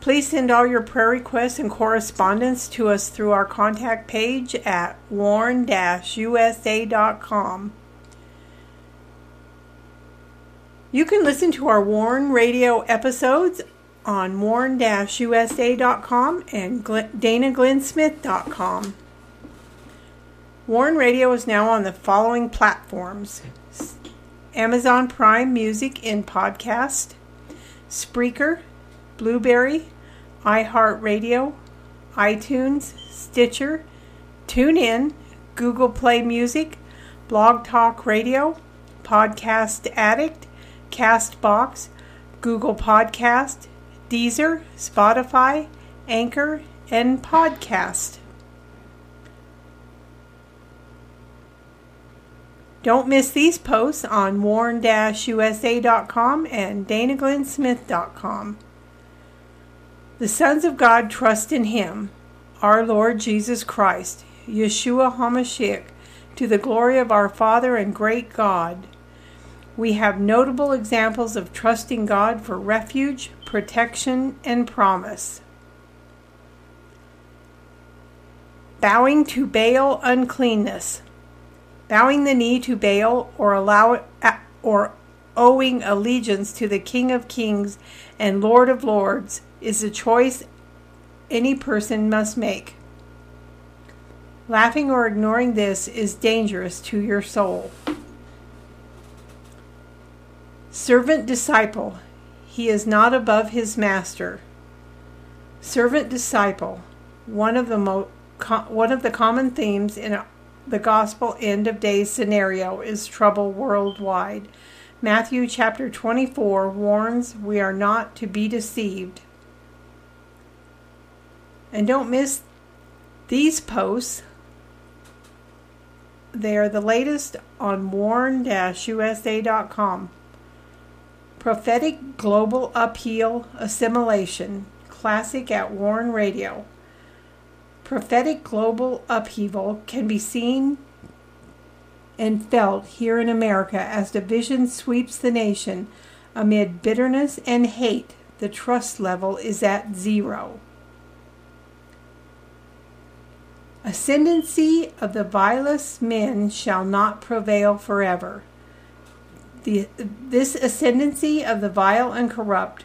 Please send all your prayer requests and correspondence to us through our contact page at warn-usa.com. You can listen to our Warn Radio episodes on warn-usa.com and danaglennsmith.com. Warn Radio is now on the following platforms Amazon Prime Music in podcast, Spreaker, Blubrry, iHeartRadio, iTunes, Stitcher, TuneIn, Google Play Music, Blog Talk Radio, Podcast Addict, Castbox, Google Podcast, Deezer, Spotify, Anchor, and Podcast. Don't miss these posts on warn-usa.com and danaglennsmith.com. The sons of God trust in him, our Lord Jesus Christ, Yeshua HaMashiach, to the glory of our Father and great God. We have notable examples of trusting God for refuge, protection, and promise. Bowing to Baal uncleanness bowing the knee to Baal or allow or owing allegiance to the King of Kings and Lord of Lords is a choice any person must make. Laughing or ignoring this is dangerous to your soul. Servant disciple, he is not above his master. Servant disciple, one of the mo- one of the common themes in the gospel end of days scenario is trouble worldwide. Matthew chapter 24 warns we are not to be deceived. And don't miss these posts. They are the latest on warn-usa.com. Prophetic Global Upheaval Assimilation, classic at Warn Radio prophetic global upheaval can be seen and felt here in America as division sweeps the nation amid bitterness and hate. The trust level is at zero. Ascendancy of the vilest men shall not prevail forever. The, this ascendancy of the vile and corrupt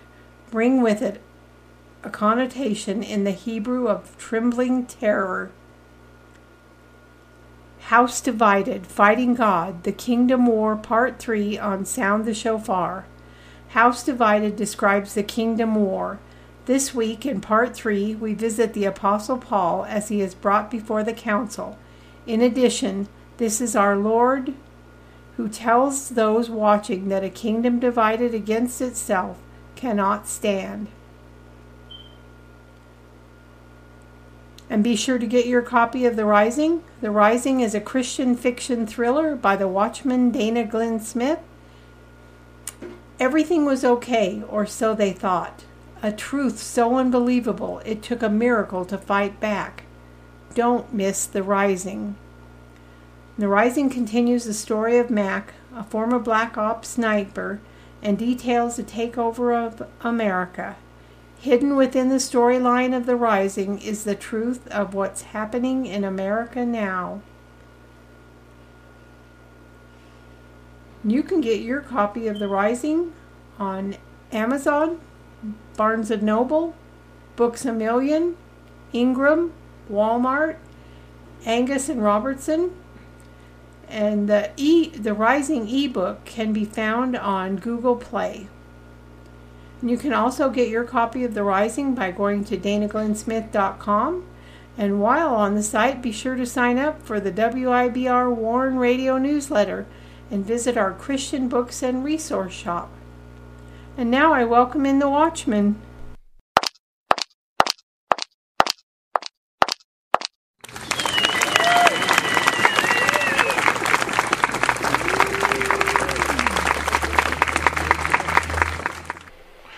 bring with it a connotation in the Hebrew of trembling terror. House Divided Fighting God, The Kingdom War, Part 3 on Sound the Shofar. House Divided describes the Kingdom War. This week, in Part 3, we visit the Apostle Paul as he is brought before the council. In addition, this is our Lord who tells those watching that a kingdom divided against itself cannot stand. And be sure to get your copy of The Rising. The Rising is a Christian fiction thriller by the Watchman Dana Glenn Smith. Everything was okay, or so they thought. A truth so unbelievable it took a miracle to fight back. Don't miss The Rising. The Rising continues the story of Mac, a former Black Ops sniper, and details the takeover of America. Hidden within the storyline of The Rising is the truth of what's happening in America now. You can get your copy of The Rising on Amazon, Barnes & Noble, Books A Million, Ingram, Walmart, Angus and Robertson, and the e the Rising ebook can be found on Google Play. You can also get your copy of The Rising by going to danaglennsmith.com. And while on the site, be sure to sign up for the WIBR Warn Radio newsletter and visit our Christian books and resource shop. And now I welcome in the Watchman.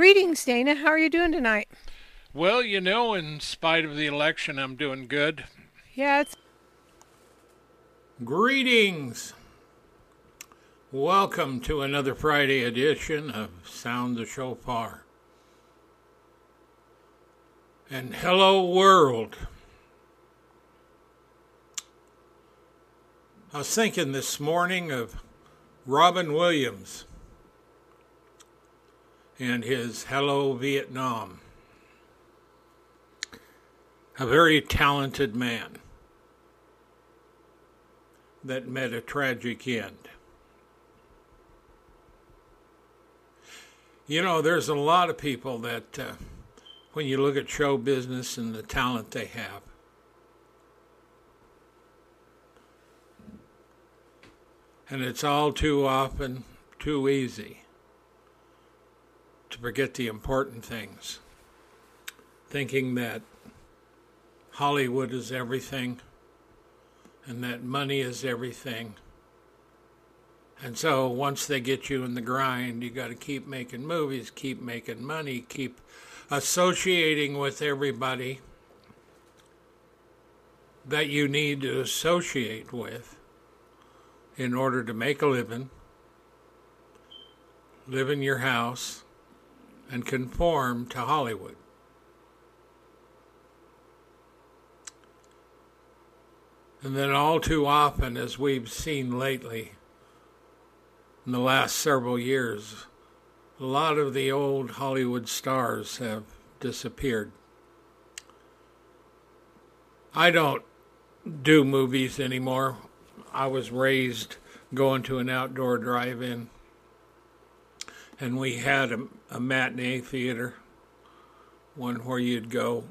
Greetings, Dana. How are you doing tonight? Well, you know, in spite of the election, I'm doing good. Yeah, it's Greetings. Welcome to another Friday edition of Sound the Shofar. And hello, world. I was thinking this morning of Robin Williams and his Hello, Vietnam. A very talented man that met a tragic end. You know, there's a lot of people that, uh, when you look at show business and the talent they have, and it's all too often too easy to forget the important things, thinking that Hollywood is everything and that money is everything. And so once they get you in the grind, you got to keep making movies, keep making money, keep associating with everybody that you need to associate with in order to make a living, live in your house, and conform to Hollywood. And then, all too often, as we've seen lately in the last several years, a lot of the old Hollywood stars have disappeared. I don't do movies anymore. I was raised going to an outdoor drive in, and we had a, a matinee theater, one where you'd go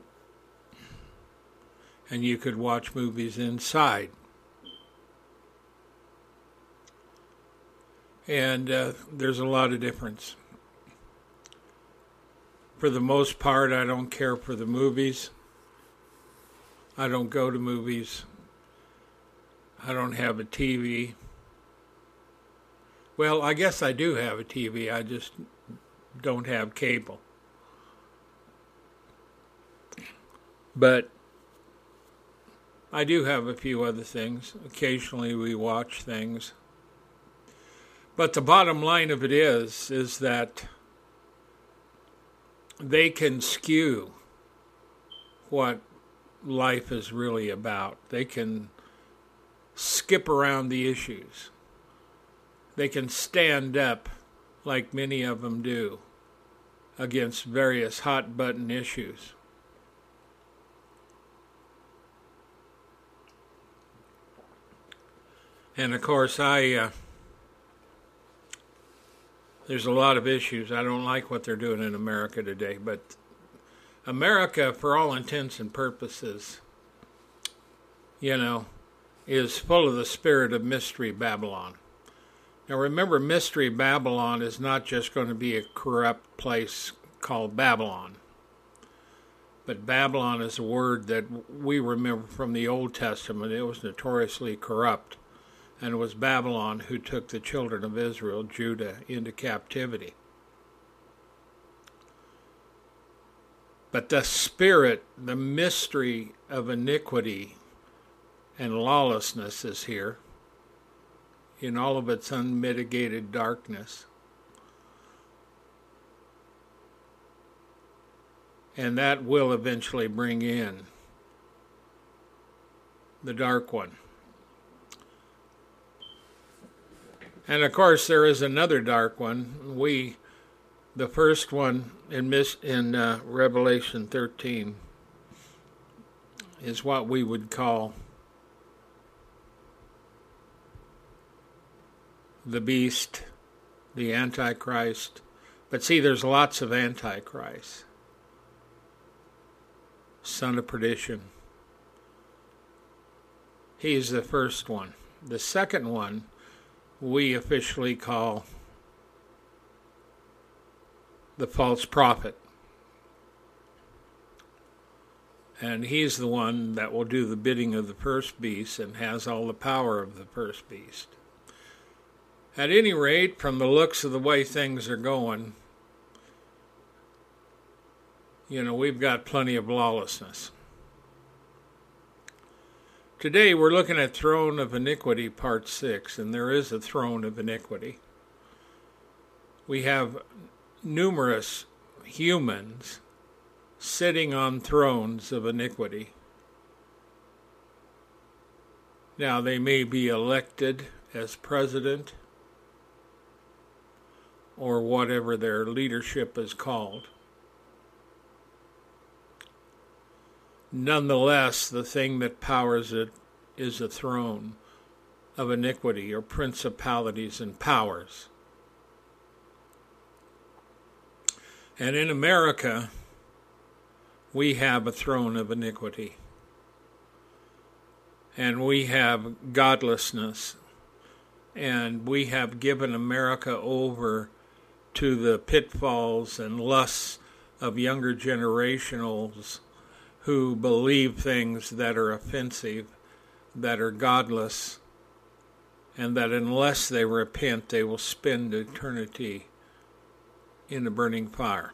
and you could watch movies inside. And uh, there's a lot of difference. For the most part, I don't care for the movies. I don't go to movies. I don't have a TV. Well, I guess I do have a TV. I just don't have cable. But I do have a few other things. Occasionally we watch things. But the bottom line of it is is that they can skew what life is really about. They can skip around the issues. They can stand up like many of them do against various hot button issues. And of course, I uh, there's a lot of issues. I don't like what they're doing in America today, but America, for all intents and purposes, you know, is full of the spirit of Mystery Babylon. Now, remember, Mystery Babylon is not just going to be a corrupt place called Babylon, but Babylon is a word that we remember from the Old Testament. It was notoriously corrupt and it was Babylon who took the children of Israel, Judah, into captivity. But the spirit, the mystery of iniquity and lawlessness is here in all of its unmitigated darkness. And that will eventually bring in the dark one. And of course, there is another dark one. We, the first one in, in uh, Revelation 13, is what we would call the beast, the Antichrist. But see, there's lots of Antichrist. Son of perdition. He's the first one. The second one we officially call the false prophet. And he's the one that will do the bidding of the first beast and has all the power of the first beast. At any rate, from the looks of the way things are going, you know, we've got plenty of lawlessness. Today we're looking at Throne of Iniquity, Part 6, and there is a throne of iniquity. We have numerous humans sitting on thrones of iniquity. Now, they may be elected as president or whatever their leadership is called. Nonetheless, the thing that powers it is a throne of iniquity or principalities and powers. And in America, we have a throne of iniquity. And we have godlessness. And we have given America over to the pitfalls and lusts of younger generationals who believe things that are offensive, that are godless, and that unless they repent, they will spend eternity in the burning fire.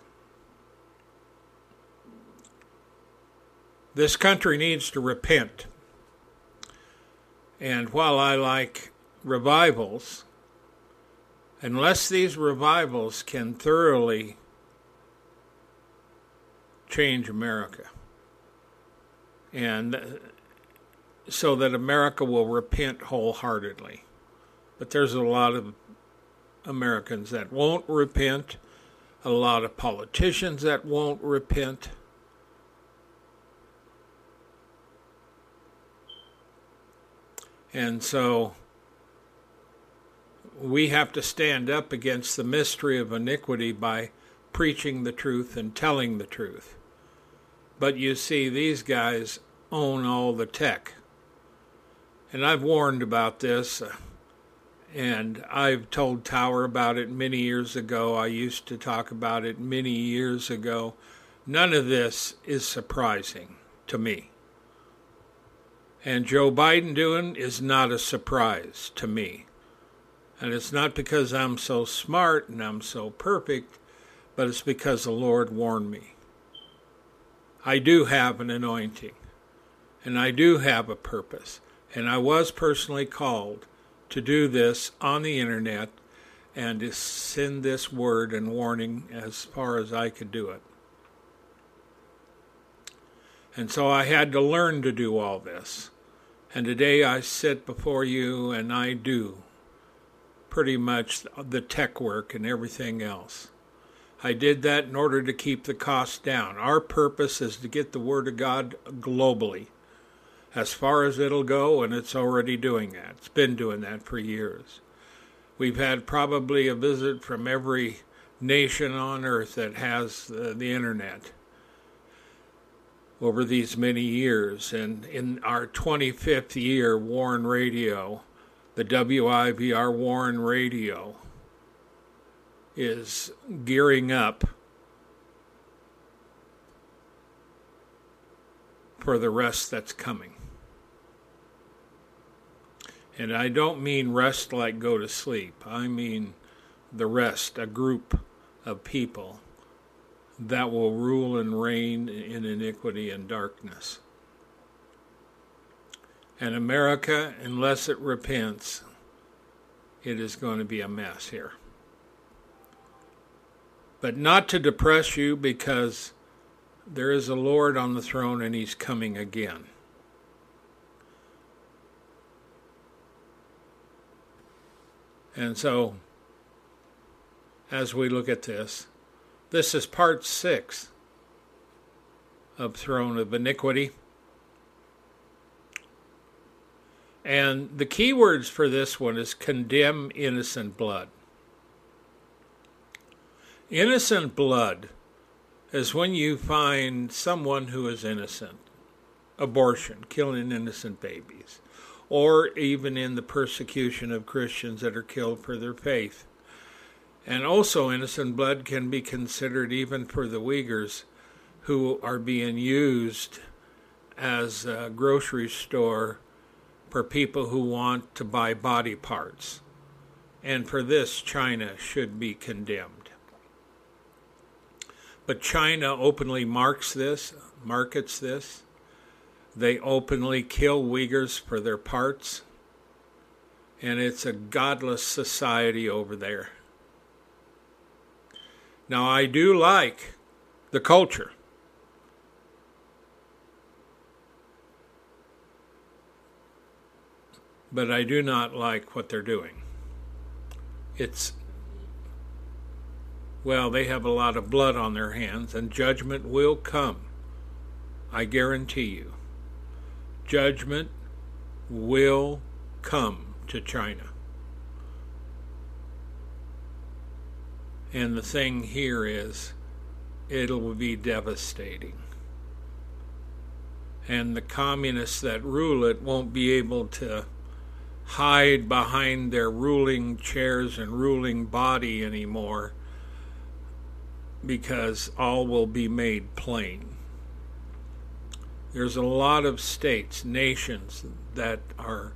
This country needs to repent. And while I like revivals, unless these revivals can thoroughly change America, and uh, so that America will repent wholeheartedly. But there's a lot of Americans that won't repent, a lot of politicians that won't repent. And so we have to stand up against the mystery of iniquity by preaching the truth and telling the truth. But you see, these guys own all the tech. And I've warned about this, uh, and I've told Tower about it many years ago. I used to talk about it many years ago. None of this is surprising to me. And Joe Biden doing is not a surprise to me. And it's not because I'm so smart and I'm so perfect, but it's because the Lord warned me. I do have an anointing, and I do have a purpose, and I was personally called to do this on the internet and to send this word and warning as far as I could do it. And so I had to learn to do all this. And today I sit before you and I do pretty much the tech work and everything else. I did that in order to keep the cost down. Our purpose is to get the Word of God globally as far as it'll go, and it's already doing that. It's been doing that for years. We've had probably a visit from every nation on earth that has the, the internet over these many years. And in our 25th year, Warn Radio, the WIBR Warn Radio, is gearing up for the rest that's coming. And I don't mean rest like go to sleep. I mean the rest, a group of people that will rule and reign in iniquity and darkness. And America, unless it repents, it is going to be a mess here. But not to depress you because there is a Lord on the throne and he's coming again. And so, as we look at this, this is part six of Throne of Iniquity. And the key words for this one is condemn innocent blood. Innocent blood is when you find someone who is innocent, abortion, killing innocent babies, or even in the persecution of Christians that are killed for their faith. And also, innocent blood can be considered even for the Uyghurs who are being used as a grocery store for people who want to buy body parts. And for this, China should be condemned. But China openly marks this, markets this. They openly kill Uyghurs for their parts. And it's a godless society over there. Now, I do like the culture. But I do not like what they're doing. It's, well, they have a lot of blood on their hands, and judgment will come. I guarantee you. Judgment will come to China. And the thing here is, it'll be devastating. And the communists that rule it won't be able to hide behind their ruling chairs and ruling body anymore because all will be made plain. There's a lot of states, nations that are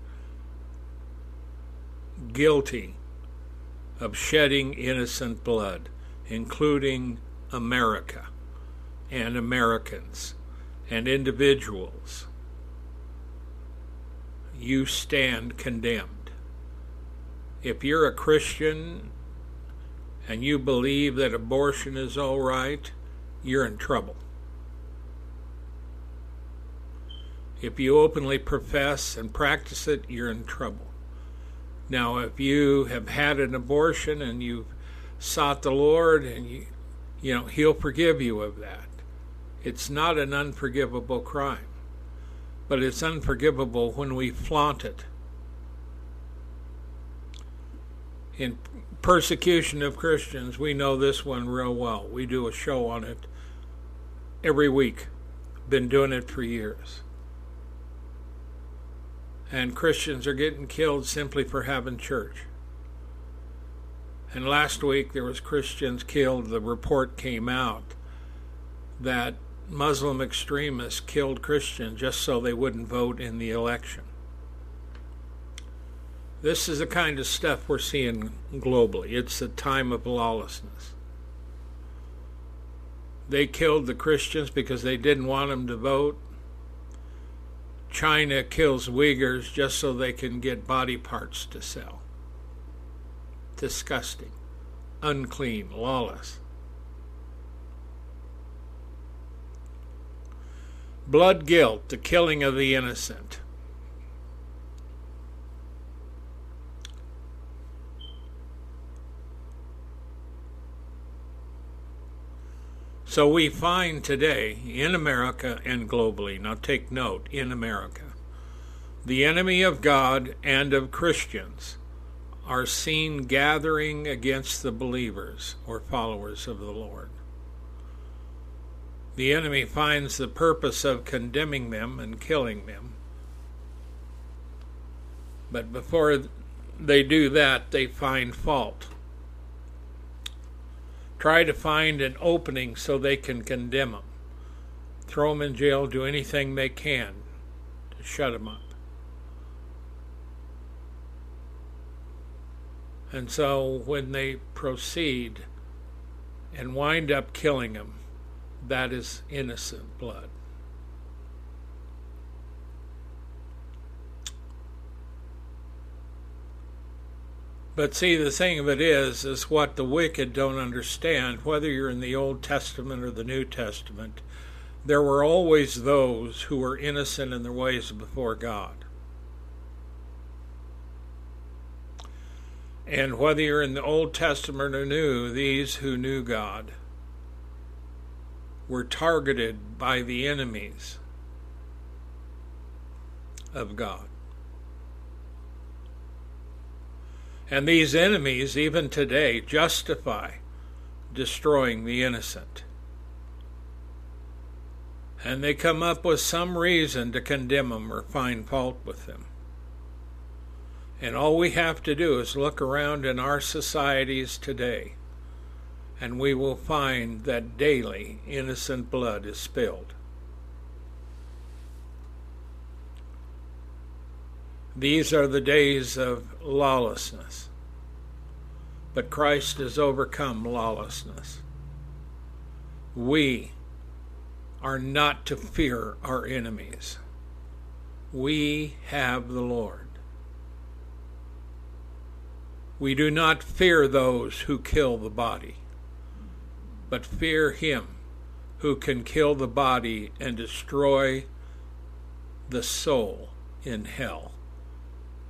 guilty of shedding innocent blood, including America and Americans and individuals you stand condemned. If you're a Christian and you believe that abortion is all right, you're in trouble. If you openly profess and practice it, you're in trouble. Now, if you have had an abortion and you've sought the Lord and you you know, he'll forgive you of that. It's not an unforgivable crime but it's unforgivable when we flaunt it. In persecution of Christians, we know this one real well. We do a show on it every week. Been doing it for years. And Christians are getting killed simply for having church. And last week there was Christians killed. The report came out that Muslim extremists killed Christians just so they wouldn't vote in the election. This is the kind of stuff we're seeing globally. It's a time of lawlessness. They killed the Christians because they didn't want them to vote. China kills Uyghurs just so they can get body parts to sell. Disgusting, unclean, lawless. Blood guilt, the killing of the innocent. So we find today in America and globally, now take note, in America, the enemy of God and of Christians are seen gathering against the believers or followers of the Lord the enemy finds the purpose of condemning them and killing them. But before they do that, they find fault. Try to find an opening so they can condemn them. Throw them in jail, do anything they can to shut them up. And so when they proceed and wind up killing them, that is innocent blood. But see, the thing of it is, is what the wicked don't understand, whether you're in the Old Testament or the New Testament, there were always those who were innocent in their ways before God. And whether you're in the Old Testament or New, these who knew God were targeted by the enemies of God. And these enemies, even today, justify destroying the innocent. And they come up with some reason to condemn them or find fault with them. And all we have to do is look around in our societies today, and we will find that daily innocent blood is spilled. These are the days of lawlessness. But Christ has overcome lawlessness. We are not to fear our enemies. We have the Lord. We do not fear those who kill the body, but fear him who can kill the body and destroy the soul in hell.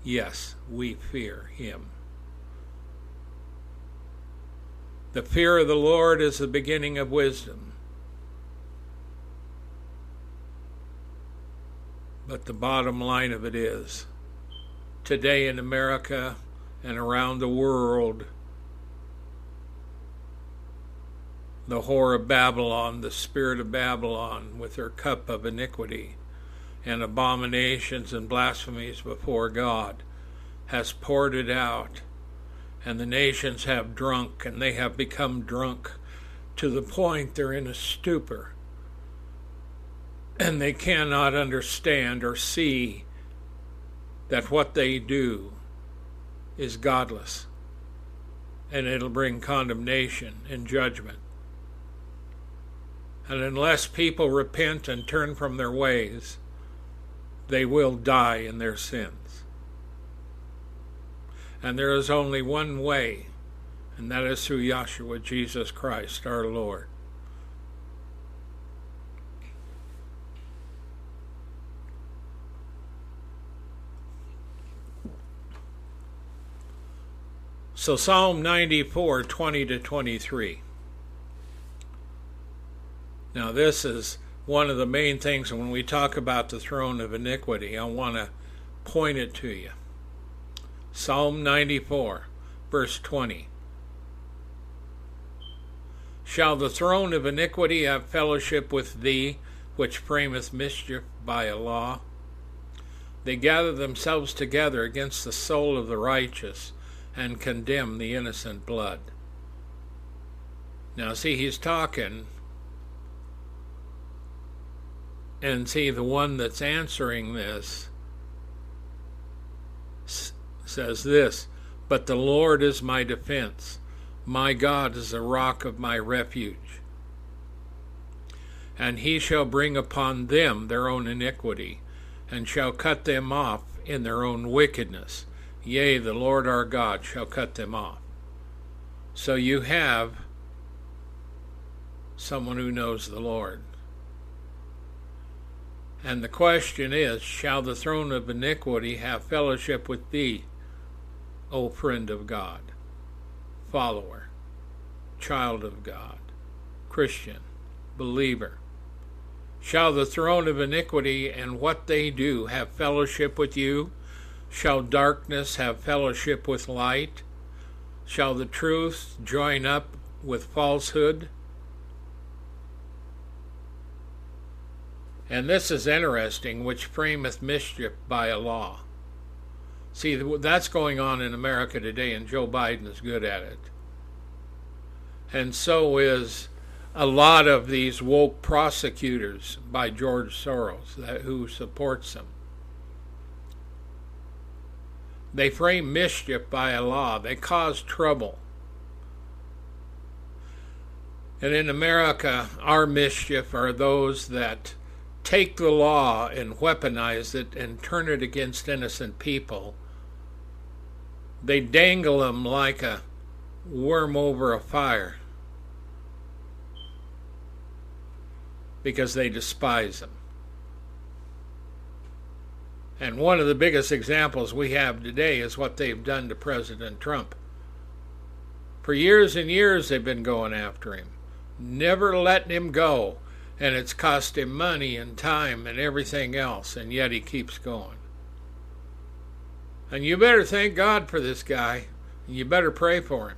Yes, we fear him. The fear of the Lord is the beginning of wisdom. But the bottom line of it is today in America and around the world, the whore of Babylon, the spirit of Babylon, with her cup of iniquity, and abominations and blasphemies before God has poured it out, and the nations have drunk, and they have become drunk to the point they're in a stupor, and they cannot understand or see that what they do is godless, and it'll bring condemnation and judgment. And unless people repent and turn from their ways, they will die in their sins. And there is only one way, and that is through Yahshua Jesus Christ, our Lord. So Psalm 94, 20 to 23. Now this is one of the main things when we talk about the throne of iniquity. I want to point it to you. Psalm 94, verse 20. Shall the throne of iniquity have fellowship with thee, which frameth mischief by a law? They gather themselves together against the soul of the righteous and condemn the innocent blood. Now, see, he's talking And see, the one that's answering this says this But the Lord is my defense, my God is the rock of my refuge. And he shall bring upon them their own iniquity, and shall cut them off in their own wickedness. Yea, the Lord our God shall cut them off. So you have someone who knows the Lord. And the question is Shall the throne of iniquity have fellowship with thee, O friend of God, follower, child of God, Christian, believer? Shall the throne of iniquity and what they do have fellowship with you? Shall darkness have fellowship with light? Shall the truth join up with falsehood? And this is interesting, which frameth mischief by a law. See, that's going on in America today, and Joe Biden is good at it. And so is a lot of these woke prosecutors by George Soros that, who supports them. They frame mischief by a law, they cause trouble. And in America, our mischief are those that take the law and weaponize it and turn it against innocent people. They dangle them like a worm over a fire because they despise them. And one of the biggest examples we have today is what they've done to President Trump. For years and years, they've been going after him, never letting him go and it's cost him money and time and everything else, and yet he keeps going. And you better thank God for this guy and You better pray for him.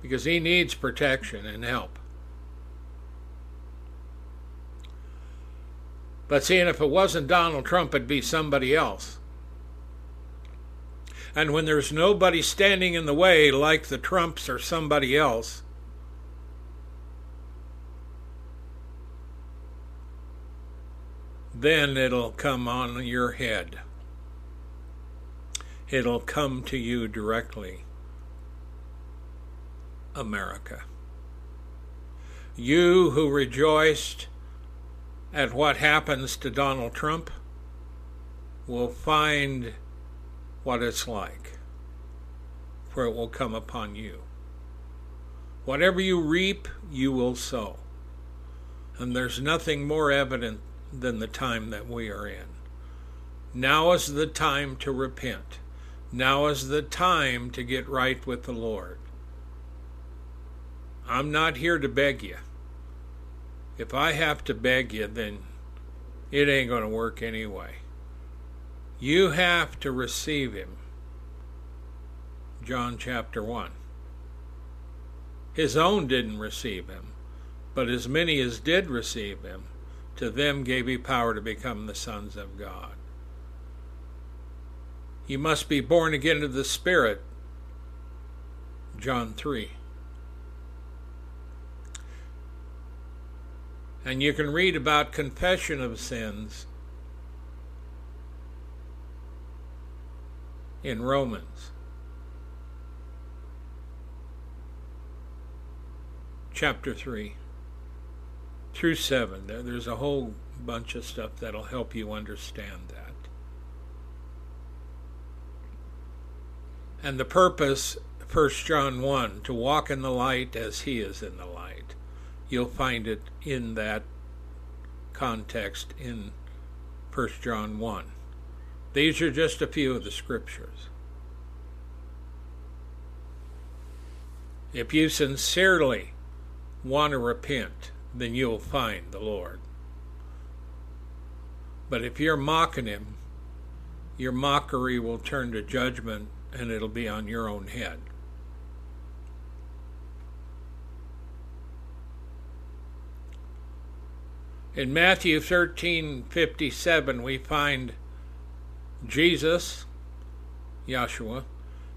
Because he needs protection and help. But seeing if it wasn't Donald Trump, it'd be somebody else. And when there's nobody standing in the way like the Trumps or somebody else, then it'll come on your head. It'll come to you directly. America. You who rejoiced at what happens to Donald Trump will find what it's like, for it will come upon you. Whatever you reap, you will sow. And there's nothing more evident than the time that we are in. Now is the time to repent. Now is the time to get right with the Lord. I'm not here to beg you. If I have to beg you, then it ain't going to work anyway. You have to receive him. John chapter 1. His own didn't receive him, but as many as did receive him, to them gave he power to become the sons of God. You must be born again of the Spirit. John 3. And you can read about confession of sins in Romans. Chapter 3 through 7. There's a whole bunch of stuff that'll help you understand that. And the purpose, 1 John 1, to walk in the light as he is in the light. You'll find it in that context in 1 John 1. These are just a few of the scriptures. If you sincerely want to repent, then you'll find the Lord. But if you're mocking him, your mockery will turn to judgment and it'll be on your own head. In Matthew 13:57 we find Jesus, Yeshua,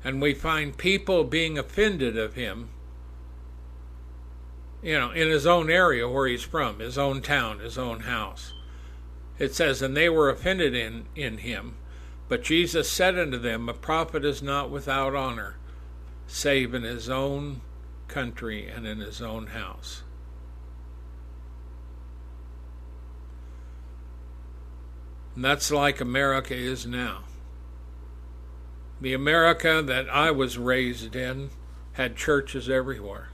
and we find people being offended of him you know, in his own area where he's from, his own town, his own house. It says, And they were offended in, in him. But Jesus said unto them, A prophet is not without honor, save in his own country and in his own house. That's like America is now. The America that I was raised in had churches everywhere.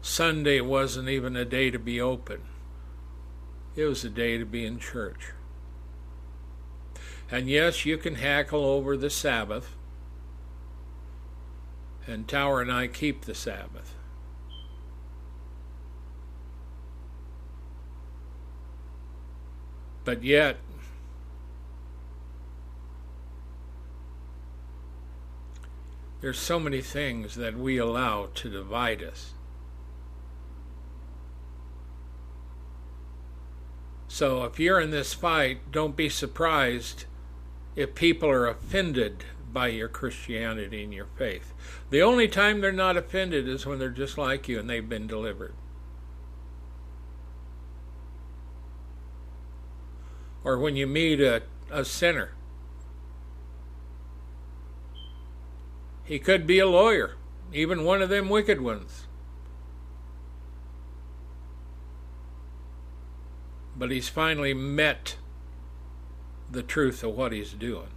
Sunday wasn't even a day to be open, it was a day to be in church. And yes, you can hackle over the Sabbath, and Tower and I keep the Sabbath. But yet, there's so many things that we allow to divide us. So if you're in this fight, don't be surprised if people are offended by your Christianity and your faith. The only time they're not offended is when they're just like you and they've been delivered. Or when you meet a, a sinner. He could be a lawyer, even one of them wicked ones. but he's finally met the truth of what he's doing.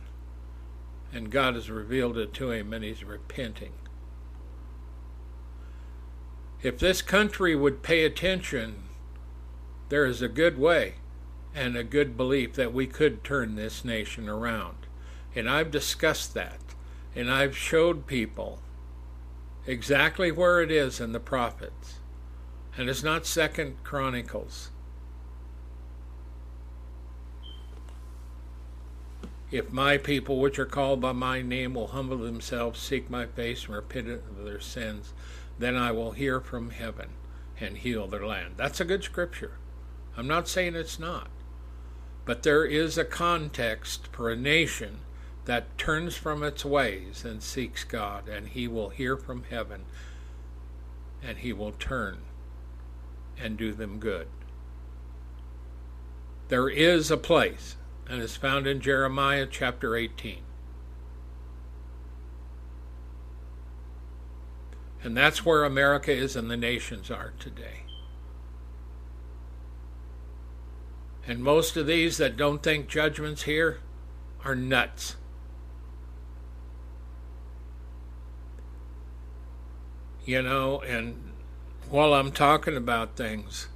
And God has revealed it to him, and he's repenting. If this country would pay attention, there is a good way and a good belief that we could turn this nation around. And I've discussed that, and I've showed people exactly where it is in the prophets. And it's not Second Chronicles. If my people, which are called by my name, will humble themselves, seek my face, and repent of their sins, then I will hear from heaven and heal their land. That's a good scripture. I'm not saying it's not. But there is a context for a nation that turns from its ways and seeks God, and he will hear from heaven and he will turn and do them good. There is a place, and it's found in Jeremiah chapter 18. And that's where America is and the nations are today. And most of these that don't think judgment's here are nuts. You know, and while I'm talking about things,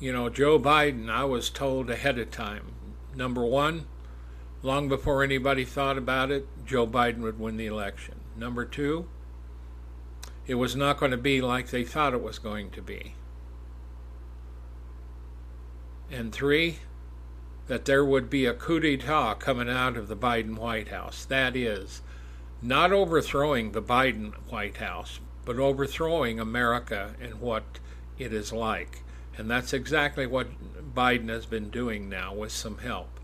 you know, Joe Biden, I was told ahead of time, number one, long before anybody thought about it, Joe Biden would win the election. Number two, it was not going to be like they thought it was going to be. And three, that there would be a coup d'etat coming out of the Biden White House. That is, not overthrowing the Biden White House, but overthrowing America and what it is like. And that's exactly what Biden has been doing now with some help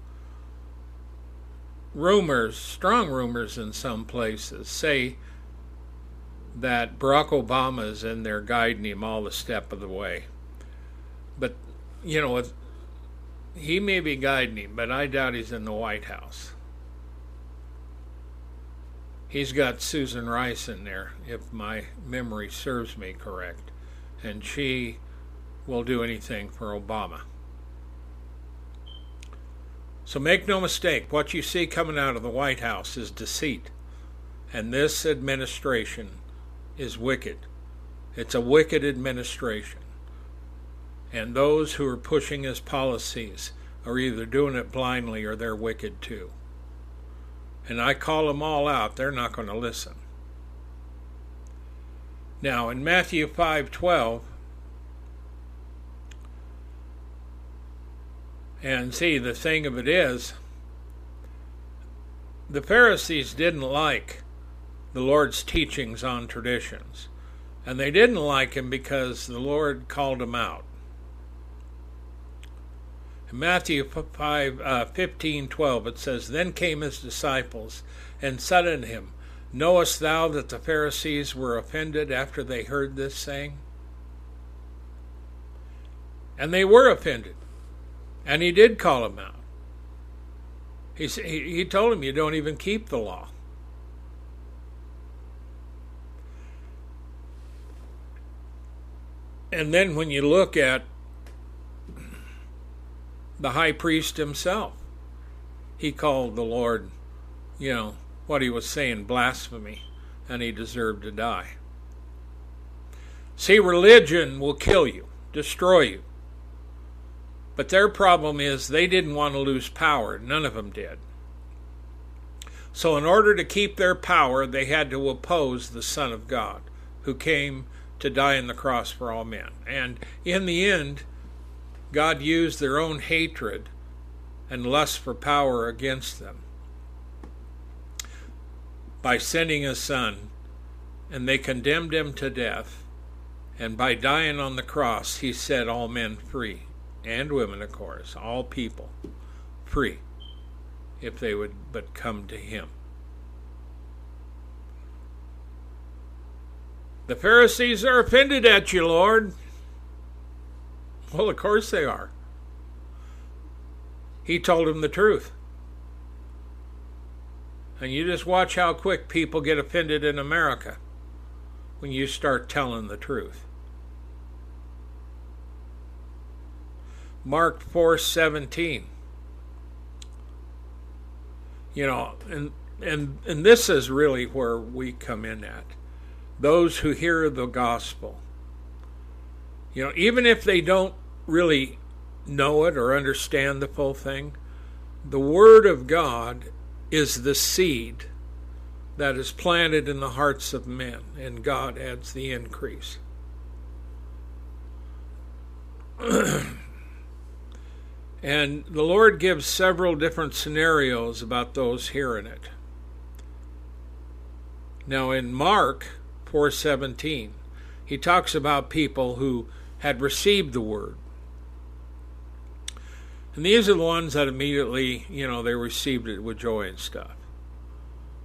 rumors, strong rumors in some places, say that Barack Obama is in there guiding him all the step of the way. But, you know, he may be guiding him, but I doubt he's in the White House. He's got Susan Rice in there, if my memory serves me correct, and she will do anything for Obama. So make no mistake, what you see coming out of the White House is deceit. And this administration is wicked. It's a wicked administration. And those who are pushing his policies are either doing it blindly or they're wicked too. And I call them all out. They're not going to listen. Now, in Matthew 5:12, And see, the thing of it is, the Pharisees didn't like the Lord's teachings on traditions. And they didn't like him because the Lord called him out. Matthew 5, uh, 15, 12, it says, Then came his disciples and said unto him, Knowest thou that the Pharisees were offended after they heard this saying? And they were offended. And he did call him out. He, he told him, You don't even keep the law. And then when you look at the high priest himself, he called the Lord, you know, what he was saying blasphemy, and he deserved to die. See, religion will kill you, destroy you. But their problem is they didn't want to lose power. None of them did. So, in order to keep their power, they had to oppose the Son of God, who came to die on the cross for all men. And in the end, God used their own hatred and lust for power against them by sending a son, and they condemned him to death. And by dying on the cross, he set all men free and women, of course, all people, free, if they would but come to him. The Pharisees are offended at you, Lord. Well, of course they are. He told them the truth. And you just watch how quick people get offended in America when you start telling the truth. Mark 4:17. You know, and and and this is really where we come in at. Those who hear the gospel. You know, even if they don't really know it or understand the full thing, the word of God is the seed that is planted in the hearts of men, and God adds the increase. And the Lord gives several different scenarios about those hearing it. Now in Mark 4:17, he talks about people who had received the word. And these are the ones that immediately, you know, they received it with joy and stuff.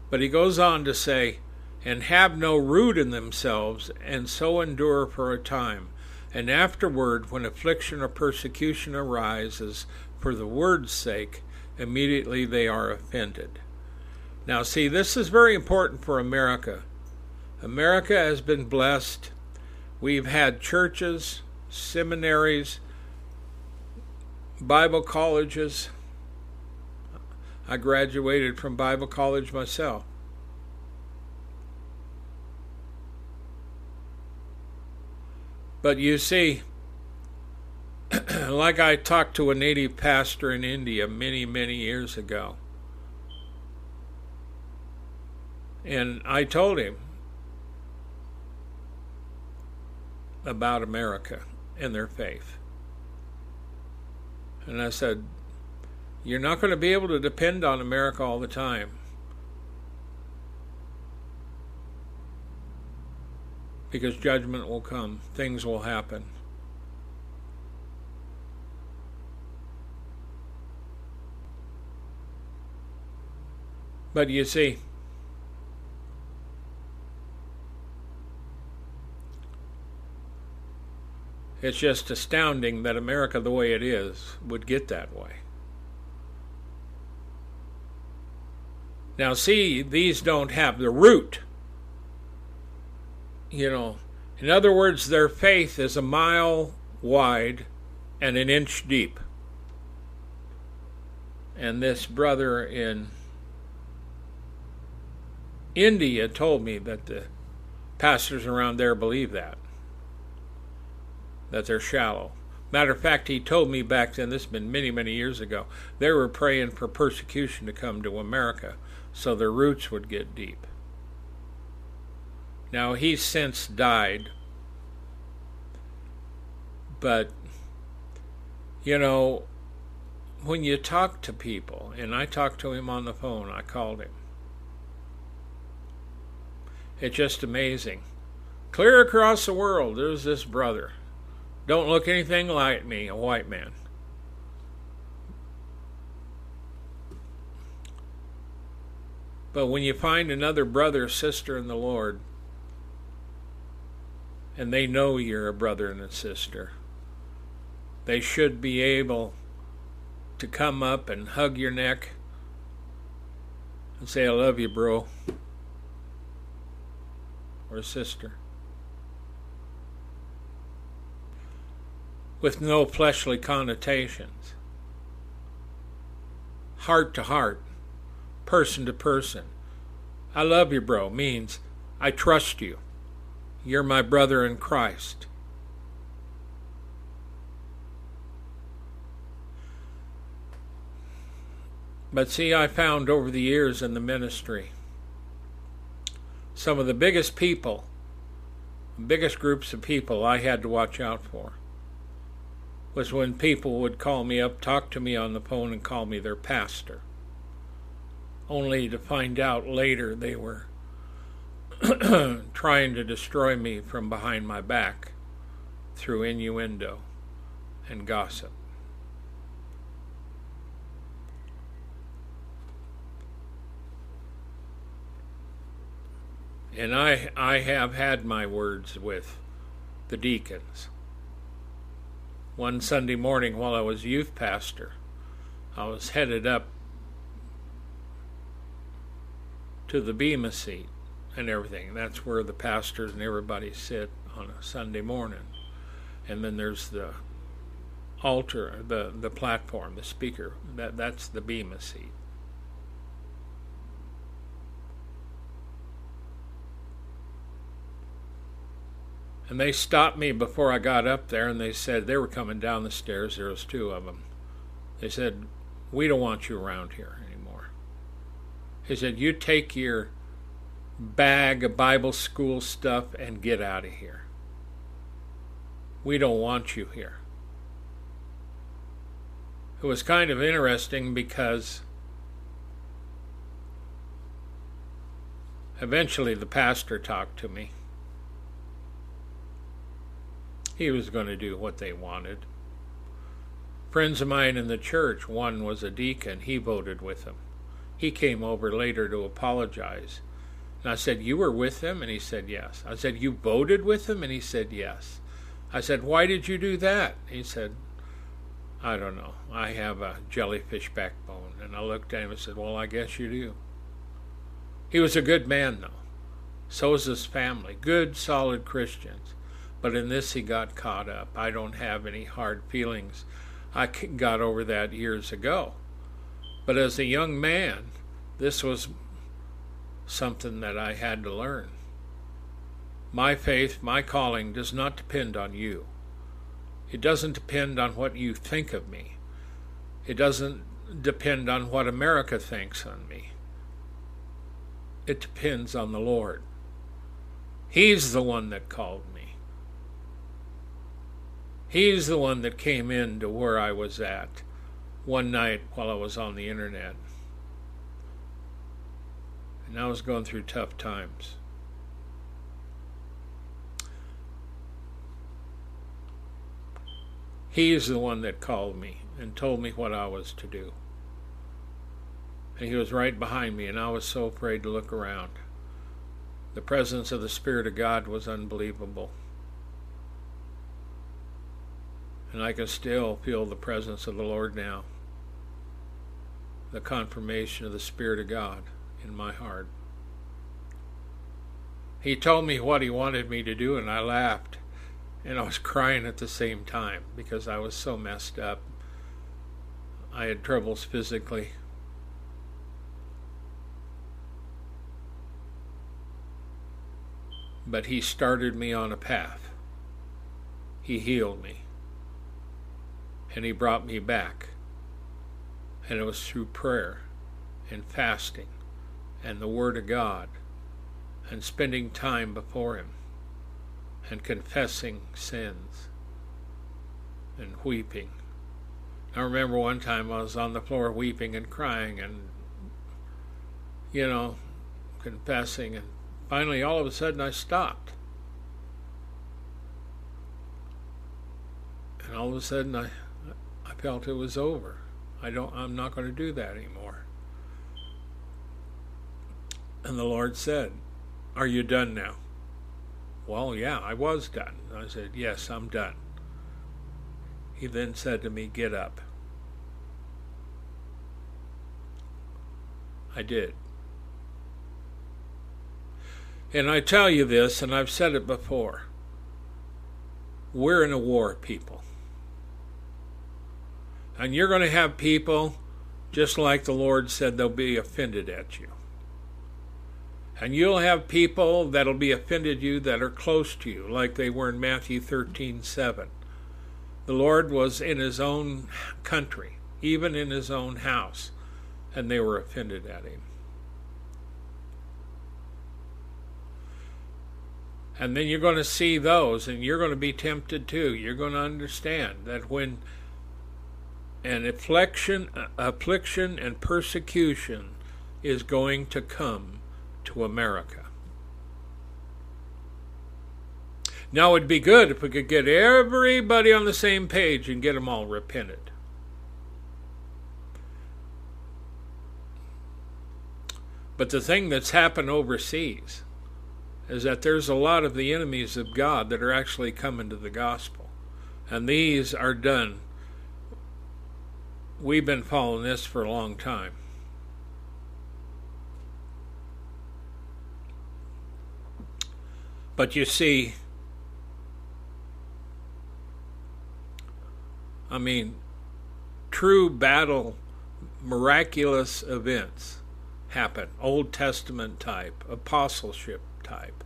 But he goes on to say, and have no root in themselves, and so endure for a time. And afterward, when affliction or persecution arises for the word's sake, immediately they are offended. Now, see, this is very important for America. America has been blessed. We've had churches, seminaries, Bible colleges. I graduated from Bible college myself. But you see, like I talked to a native pastor in India many, many years ago. And I told him about America and their faith. And I said, You're not going to be able to depend on America all the time. because judgment will come, things will happen. But you see, it's just astounding that America, the way it is, would get that way. Now, see, these don't have the root you know, in other words, their faith is a mile wide and an inch deep. And this brother in India told me that the pastors around there believe that, that they're shallow. Matter of fact, he told me back then, this has been many, many years ago, they were praying for persecution to come to America so their roots would get deep. Now, he's since died. But, you know, when you talk to people, and I talked to him on the phone, I called him. It's just amazing. Clear across the world, there's this brother. Don't look anything like me, a white man. But when you find another brother or sister in the Lord, and they know you're a brother and a sister. They should be able to come up and hug your neck and say, I love you, bro, or sister. With no fleshly connotations. Heart to heart, person to person. I love you, bro means I trust you. You're my brother in Christ. But see, I found over the years in the ministry some of the biggest people, biggest groups of people I had to watch out for was when people would call me up, talk to me on the phone, and call me their pastor, only to find out later they were trying to destroy me from behind my back through innuendo and gossip. And I, I have had my words with the deacons. One Sunday morning while I was youth pastor, I was headed up to the Bema seat and everything. That's where the pastors and everybody sit on a Sunday morning. And then there's the altar, the, the platform, the speaker. That that's the bema seat. And they stopped me before I got up there and they said they were coming down the stairs. There was two of them. They said, "We don't want you around here anymore." He said, "You take your bag of Bible school stuff and get out of here. We don't want you here. it was kind of interesting because eventually the pastor talked to me. He was going to do what they wanted. Friends of mine in the church, one was a deacon, he voted with them. He came over later to apologize. And I said, You were with him? And he said, Yes. I said, You voted with him? And he said, Yes. I said, Why did you do that? He said, I don't know. I have a jellyfish backbone. And I looked at him and said, Well, I guess you do. He was a good man, though. So was his family. Good, solid Christians. But in this, he got caught up. I don't have any hard feelings. I got over that years ago. But as a young man, this was something that I had to learn. My faith, my calling does not depend on you. It doesn't depend on what you think of me. It doesn't depend on what America thinks on me. It depends on the Lord. He's the one that called me. He's the one that came in to where I was at one night while I was on the internet. And I was going through tough times. He is the one that called me and told me what I was to do. And he was right behind me, and I was so afraid to look around. The presence of the Spirit of God was unbelievable. And I can still feel the presence of the Lord now. The confirmation of the Spirit of God in my heart. He told me what he wanted me to do, and I laughed and I was crying at the same time because I was so messed up. I had troubles physically. But he started me on a path. He healed me. And he brought me back. And it was through prayer and fasting and the Word of God and spending time before Him and confessing sins and weeping. I remember one time I was on the floor weeping and crying and, you know, confessing, and finally all of a sudden I stopped. And all of a sudden I, felt it was over. I don't, I'm not going to do that anymore. And the Lord said, Are you done now? Well, yeah, I was done. I said, Yes, I'm done. He then said to me, Get up. I did. And I tell you this, and I've said it before we're in a war, people. And you're going to have people, just like the Lord said, they'll be offended at you. And you'll have people that'll be offended you that are close to you, like they were in Matthew 13 7. The Lord was in his own country, even in his own house, and they were offended at him. And then you're going to see those, and you're going to be tempted too. You're going to understand that when an affliction, affliction and persecution is going to come, to America. Now, it'd be good if we could get everybody on the same page and get them all repented. But the thing that's happened overseas is that there's a lot of the enemies of God that are actually coming to the gospel. And these are done. We've been following this for a long time. But you see, I mean, true battle, miraculous events happen. Old Testament type, apostleship type.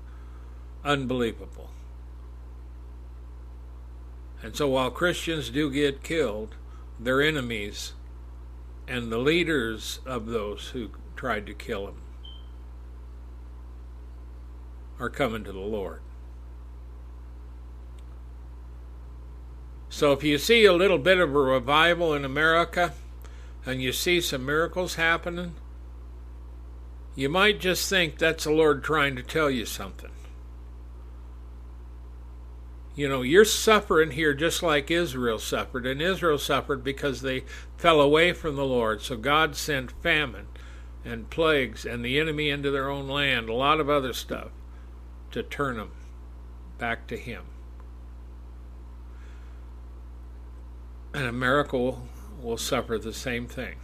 Unbelievable. And so while Christians do get killed, their enemies and the leaders of those who tried to kill him are coming to the Lord. So if you see a little bit of a revival in America and you see some miracles happening, you might just think that's the Lord trying to tell you something. You know, you're suffering here just like Israel suffered, and Israel suffered because they fell away from the Lord. So God sent famine and plagues and the enemy into their own land, a lot of other stuff to turn them back to Him. And America will, will suffer the same thing.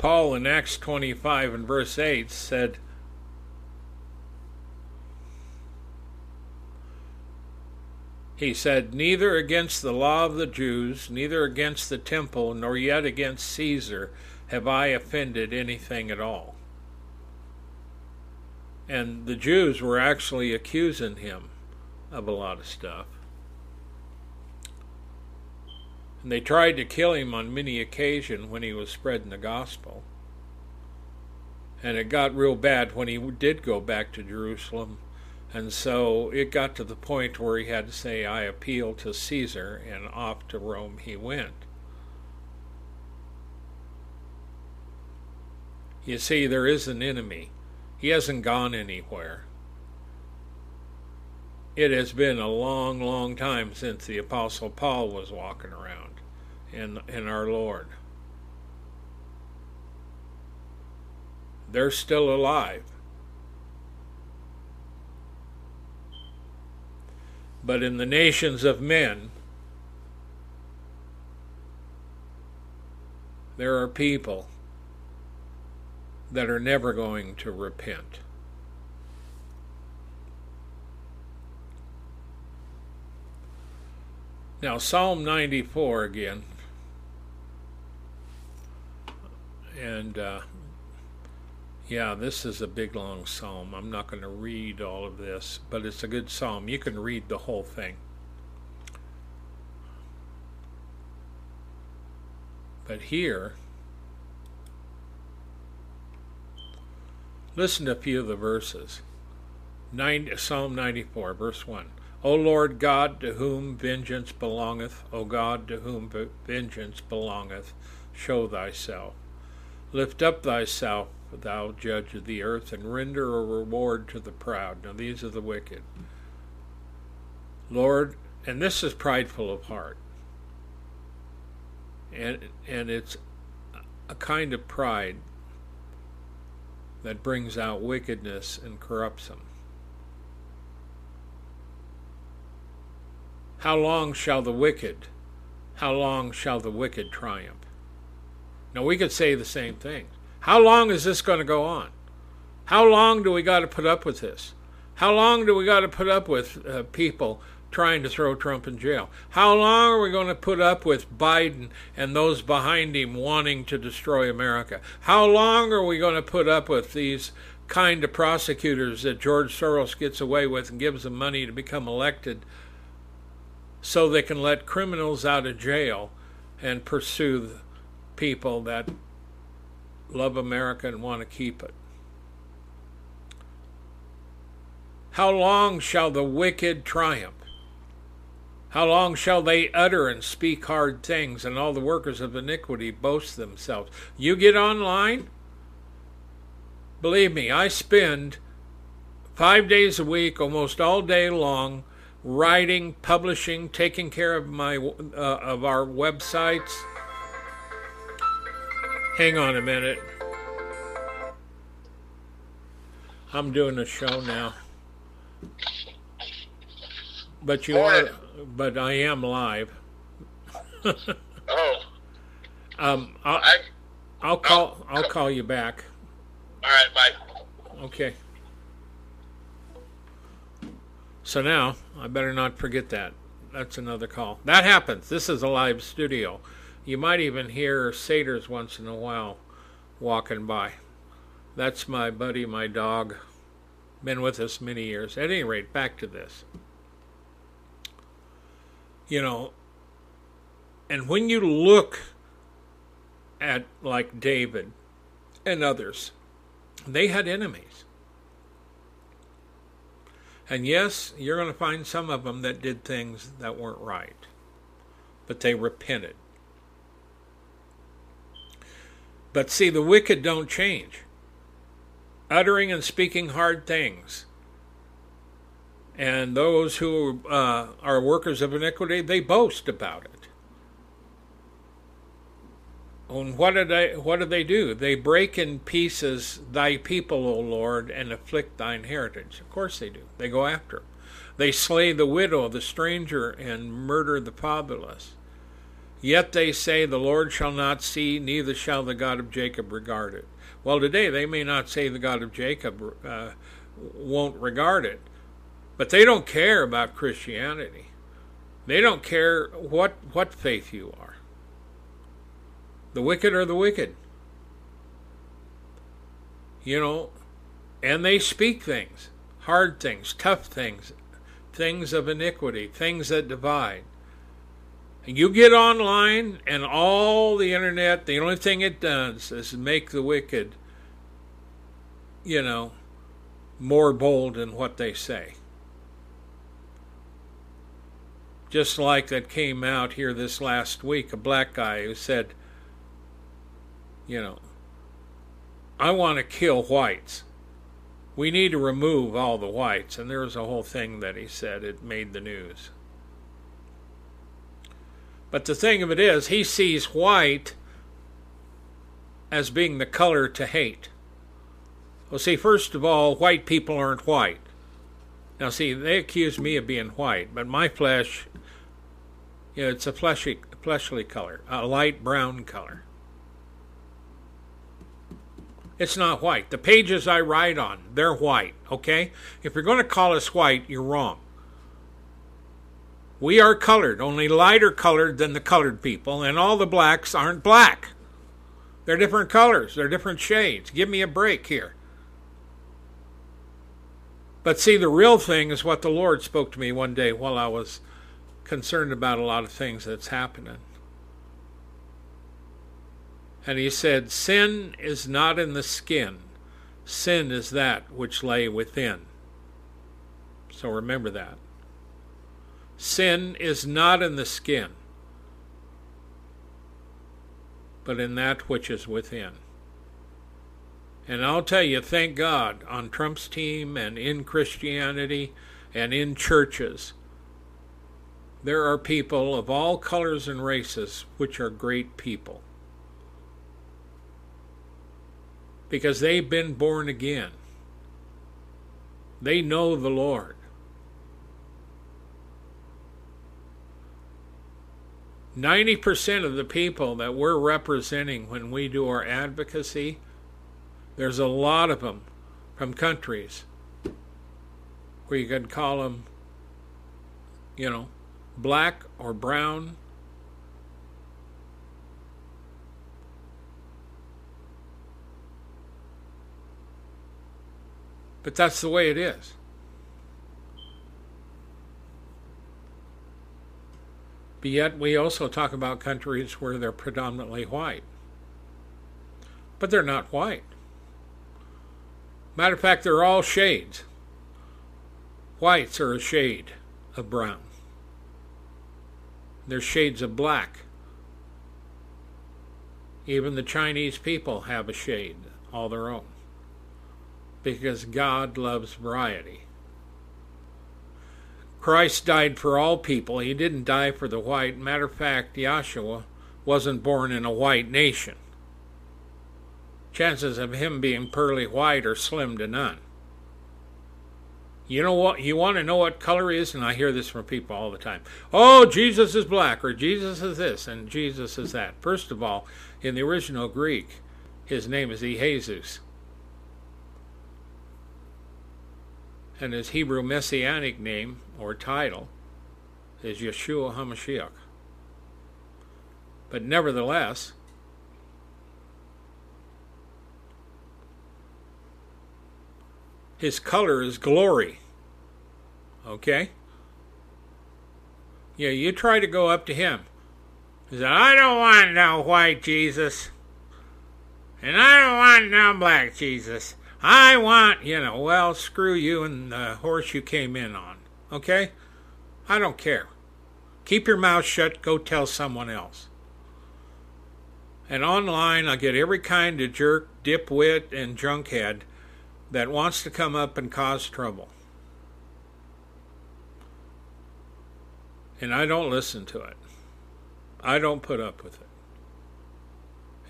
Paul in Acts 25 and verse 8 said, He said, Neither against the law of the Jews, neither against the temple, nor yet against Caesar have I offended anything at all. And the Jews were actually accusing him of a lot of stuff. And they tried to kill him on many occasions when he was spreading the gospel. And it got real bad when he did go back to Jerusalem. And so it got to the point where he had to say, I appeal to Caesar, and off to Rome he went. You see, there is an enemy. He hasn't gone anywhere. It has been a long, long time since the Apostle Paul was walking around in, in our Lord. They're still alive. But in the nations of men, there are people that are never going to repent. Now, Psalm 94 again. And uh, yeah, this is a big long psalm. I'm not going to read all of this, but it's a good psalm. You can read the whole thing. But here, listen to a few of the verses. Nine, Psalm 94, verse 1. O Lord God, to whom vengeance belongeth, O God, to whom vengeance belongeth, show thyself. Lift up thyself, thou judge of the earth, and render a reward to the proud. Now, these are the wicked. Lord, and this is prideful of heart. And, and it's a kind of pride that brings out wickedness and corrupts them. How long shall the wicked, how long shall the wicked triumph? Now, we could say the same thing. How long is this going to go on? How long do we got to put up with this? How long do we got to put up with uh, people trying to throw Trump in jail? How long are we going to put up with Biden and those behind him wanting to destroy America? How long are we going to put up with these kind of prosecutors that George Soros gets away with and gives them money to become elected so they can let criminals out of jail and pursue people that love America and want to keep it. How long shall the wicked triumph? How long shall they utter and speak hard things, and all the workers of iniquity boast themselves? You get online? Believe me, I spend five days a week, almost all day long, writing, publishing, taking care of my uh, of our websites Hang on a minute. I'm doing a show now. But you are, but I am live. oh. Um, I'll, I, I'll call. Oh, I'll call you back. All right. Bye. Okay. So now I better not forget that. That's another call. That happens. This is a live studio. You might even hear satyrs once in a while walking by. That's my buddy, my dog. Been with us many years. At any rate, back to this. You know, and when you look at like David and others. They had enemies. And yes, you're going to find some of them that did things that weren't right, but they repented. But see, the wicked don't change. Uttering and speaking hard things. And those who uh, are workers of iniquity, they boast about it. And what do they what do they do? They break in pieces thy people, O Lord, and afflict thine heritage. Of course they do. They go after them. They slay the widow, the stranger, and murder the fatherless. Yet they say, The Lord shall not see, neither shall the God of Jacob regard it. Well, today they may not say the God of Jacob uh, won't regard it, but they don't care about Christianity. They don't care what, what faith you are. The wicked are the wicked. You know, and they speak things, hard things, tough things, things of iniquity, things that divide. You get online, and all the internet, the only thing it does is make the wicked, you know, more bold in what they say. Just like that came out here this last week, a black guy who said, you know, I want to kill whites. We need to remove all the whites. And there was a whole thing that he said. It made the news. But the thing of it is, he sees white as being the color to hate. Well, see, first of all, white people aren't white. Now, see, they accuse me of being white, but my flesh, you know, it's a fleshy, fleshly color, a light brown color. It's not white. The pages I write on, they're white, okay? If you're going to call us white, you're wrong. We are colored, only lighter colored than the colored people, and all the blacks aren't black. They're different colors, they're different shades. Give me a break here. But see, the real thing is what the Lord spoke to me one day while I was concerned about a lot of things that's happening. And he said, Sin is not in the skin, sin is that which lay within. So remember that. Sin is not in the skin, but in that which is within. And I'll tell you, thank God, on Trump's team and in Christianity and in churches, there are people of all colors and races which are great people. because they've been born again. They know the Lord. Ninety percent of the people that we're representing when we do our advocacy, there's a lot of them from countries where you could call them, you know, black or brown But that's the way it is. But yet, we also talk about countries where they're predominantly white. But they're not white. Matter of fact, they're all shades. Whites are a shade of brown, they're shades of black. Even the Chinese people have a shade all their own because God loves variety. Christ died for all people. He didn't die for the white. Matter of fact, Yahshua wasn't born in a white nation. Chances of him being pearly white are slim to none. You know what? You want to know what color is? And I hear this from people all the time. Oh, Jesus is black, or Jesus is this, and Jesus is that. First of all, in the original Greek, his name is Jesus. And his Hebrew messianic name or title is Yeshua HaMashiach. But nevertheless, his color is glory. Okay? Yeah, you try to go up to him. He said, I don't want no white Jesus. And I don't want no black Jesus. I want, you know, well, screw you and the horse you came in on. Okay? I don't care. Keep your mouth shut. Go tell someone else. And online, I get every kind of jerk, dipwit, and junkhead that wants to come up and cause trouble. And I don't listen to it. I don't put up with it.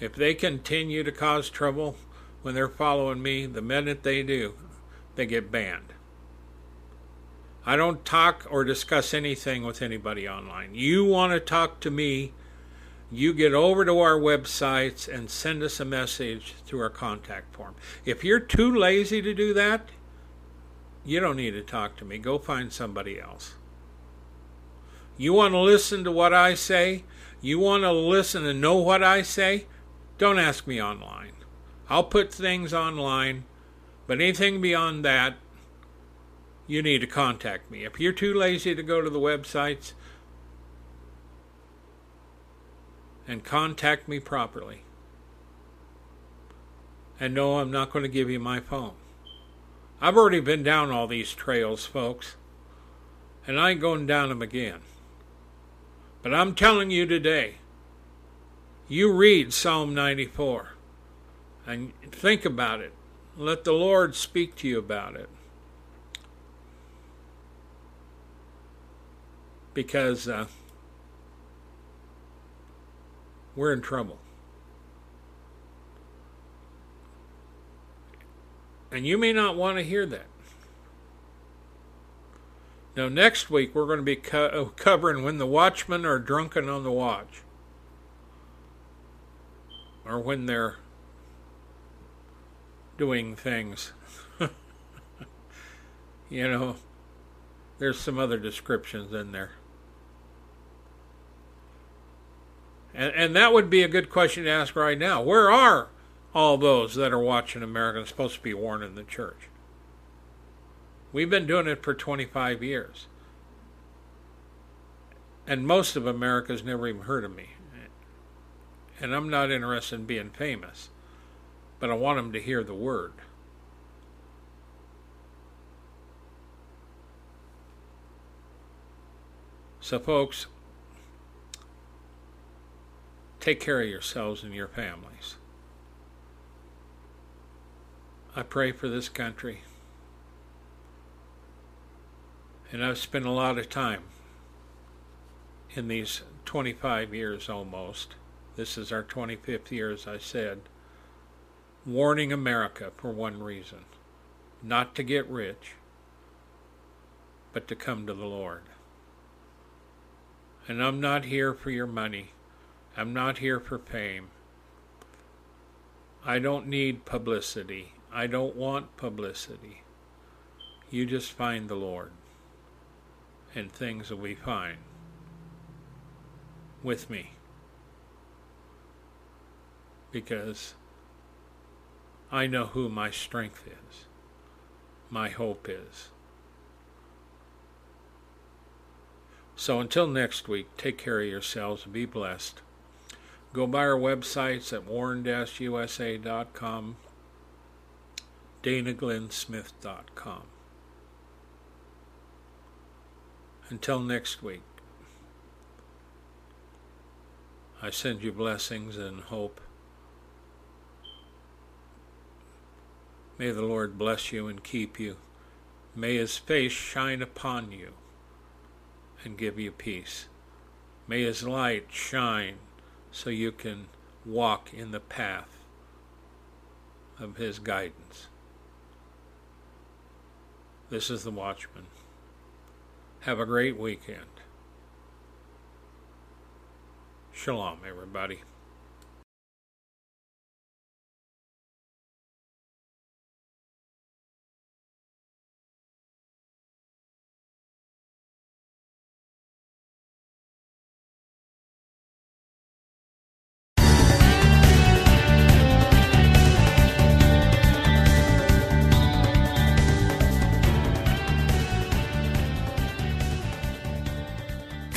If they continue to cause trouble when they're following me, the minute they do, they get banned. I don't talk or discuss anything with anybody online. You want to talk to me, you get over to our websites and send us a message through our contact form. If you're too lazy to do that, you don't need to talk to me. Go find somebody else. You want to listen to what I say? You want to listen and know what I say? Don't ask me online. I'll put things online, but anything beyond that, you need to contact me. If you're too lazy to go to the websites and contact me properly, and no, I'm not going to give you my phone. I've already been down all these trails, folks, and I ain't going down them again. But I'm telling you today, you read Psalm 94 and think about it. Let the Lord speak to you about it. Because uh, we're in trouble. And you may not want to hear that. Now, next week we're going to be co- covering when the watchmen are drunken on the watch or when they're doing things. you know, there's some other descriptions in there. And, and that would be a good question to ask right now. Where are all those that are watching America supposed to be warning the church? We've been doing it for 25 years. And most of America's never even heard of me and I'm not interested in being famous, but I want them to hear the word. So, folks, take care of yourselves and your families. I pray for this country. And I've spent a lot of time in these 25 years almost this is our 25th year, as I said. Warning America for one reason not to get rich, but to come to the Lord. And I'm not here for your money. I'm not here for fame. I don't need publicity. I don't want publicity. You just find the Lord, and things will be fine with me because I know who my strength is, my hope is. So until next week, take care of yourselves be blessed. Go by our websites at warren-usa.com, danaglennsmith.com. Until next week, I send you blessings and hope. May the Lord bless you and keep you. May his face shine upon you and give you peace. May his light shine so you can walk in the path of his guidance. This is the Watchman. Have a great weekend. Shalom, everybody.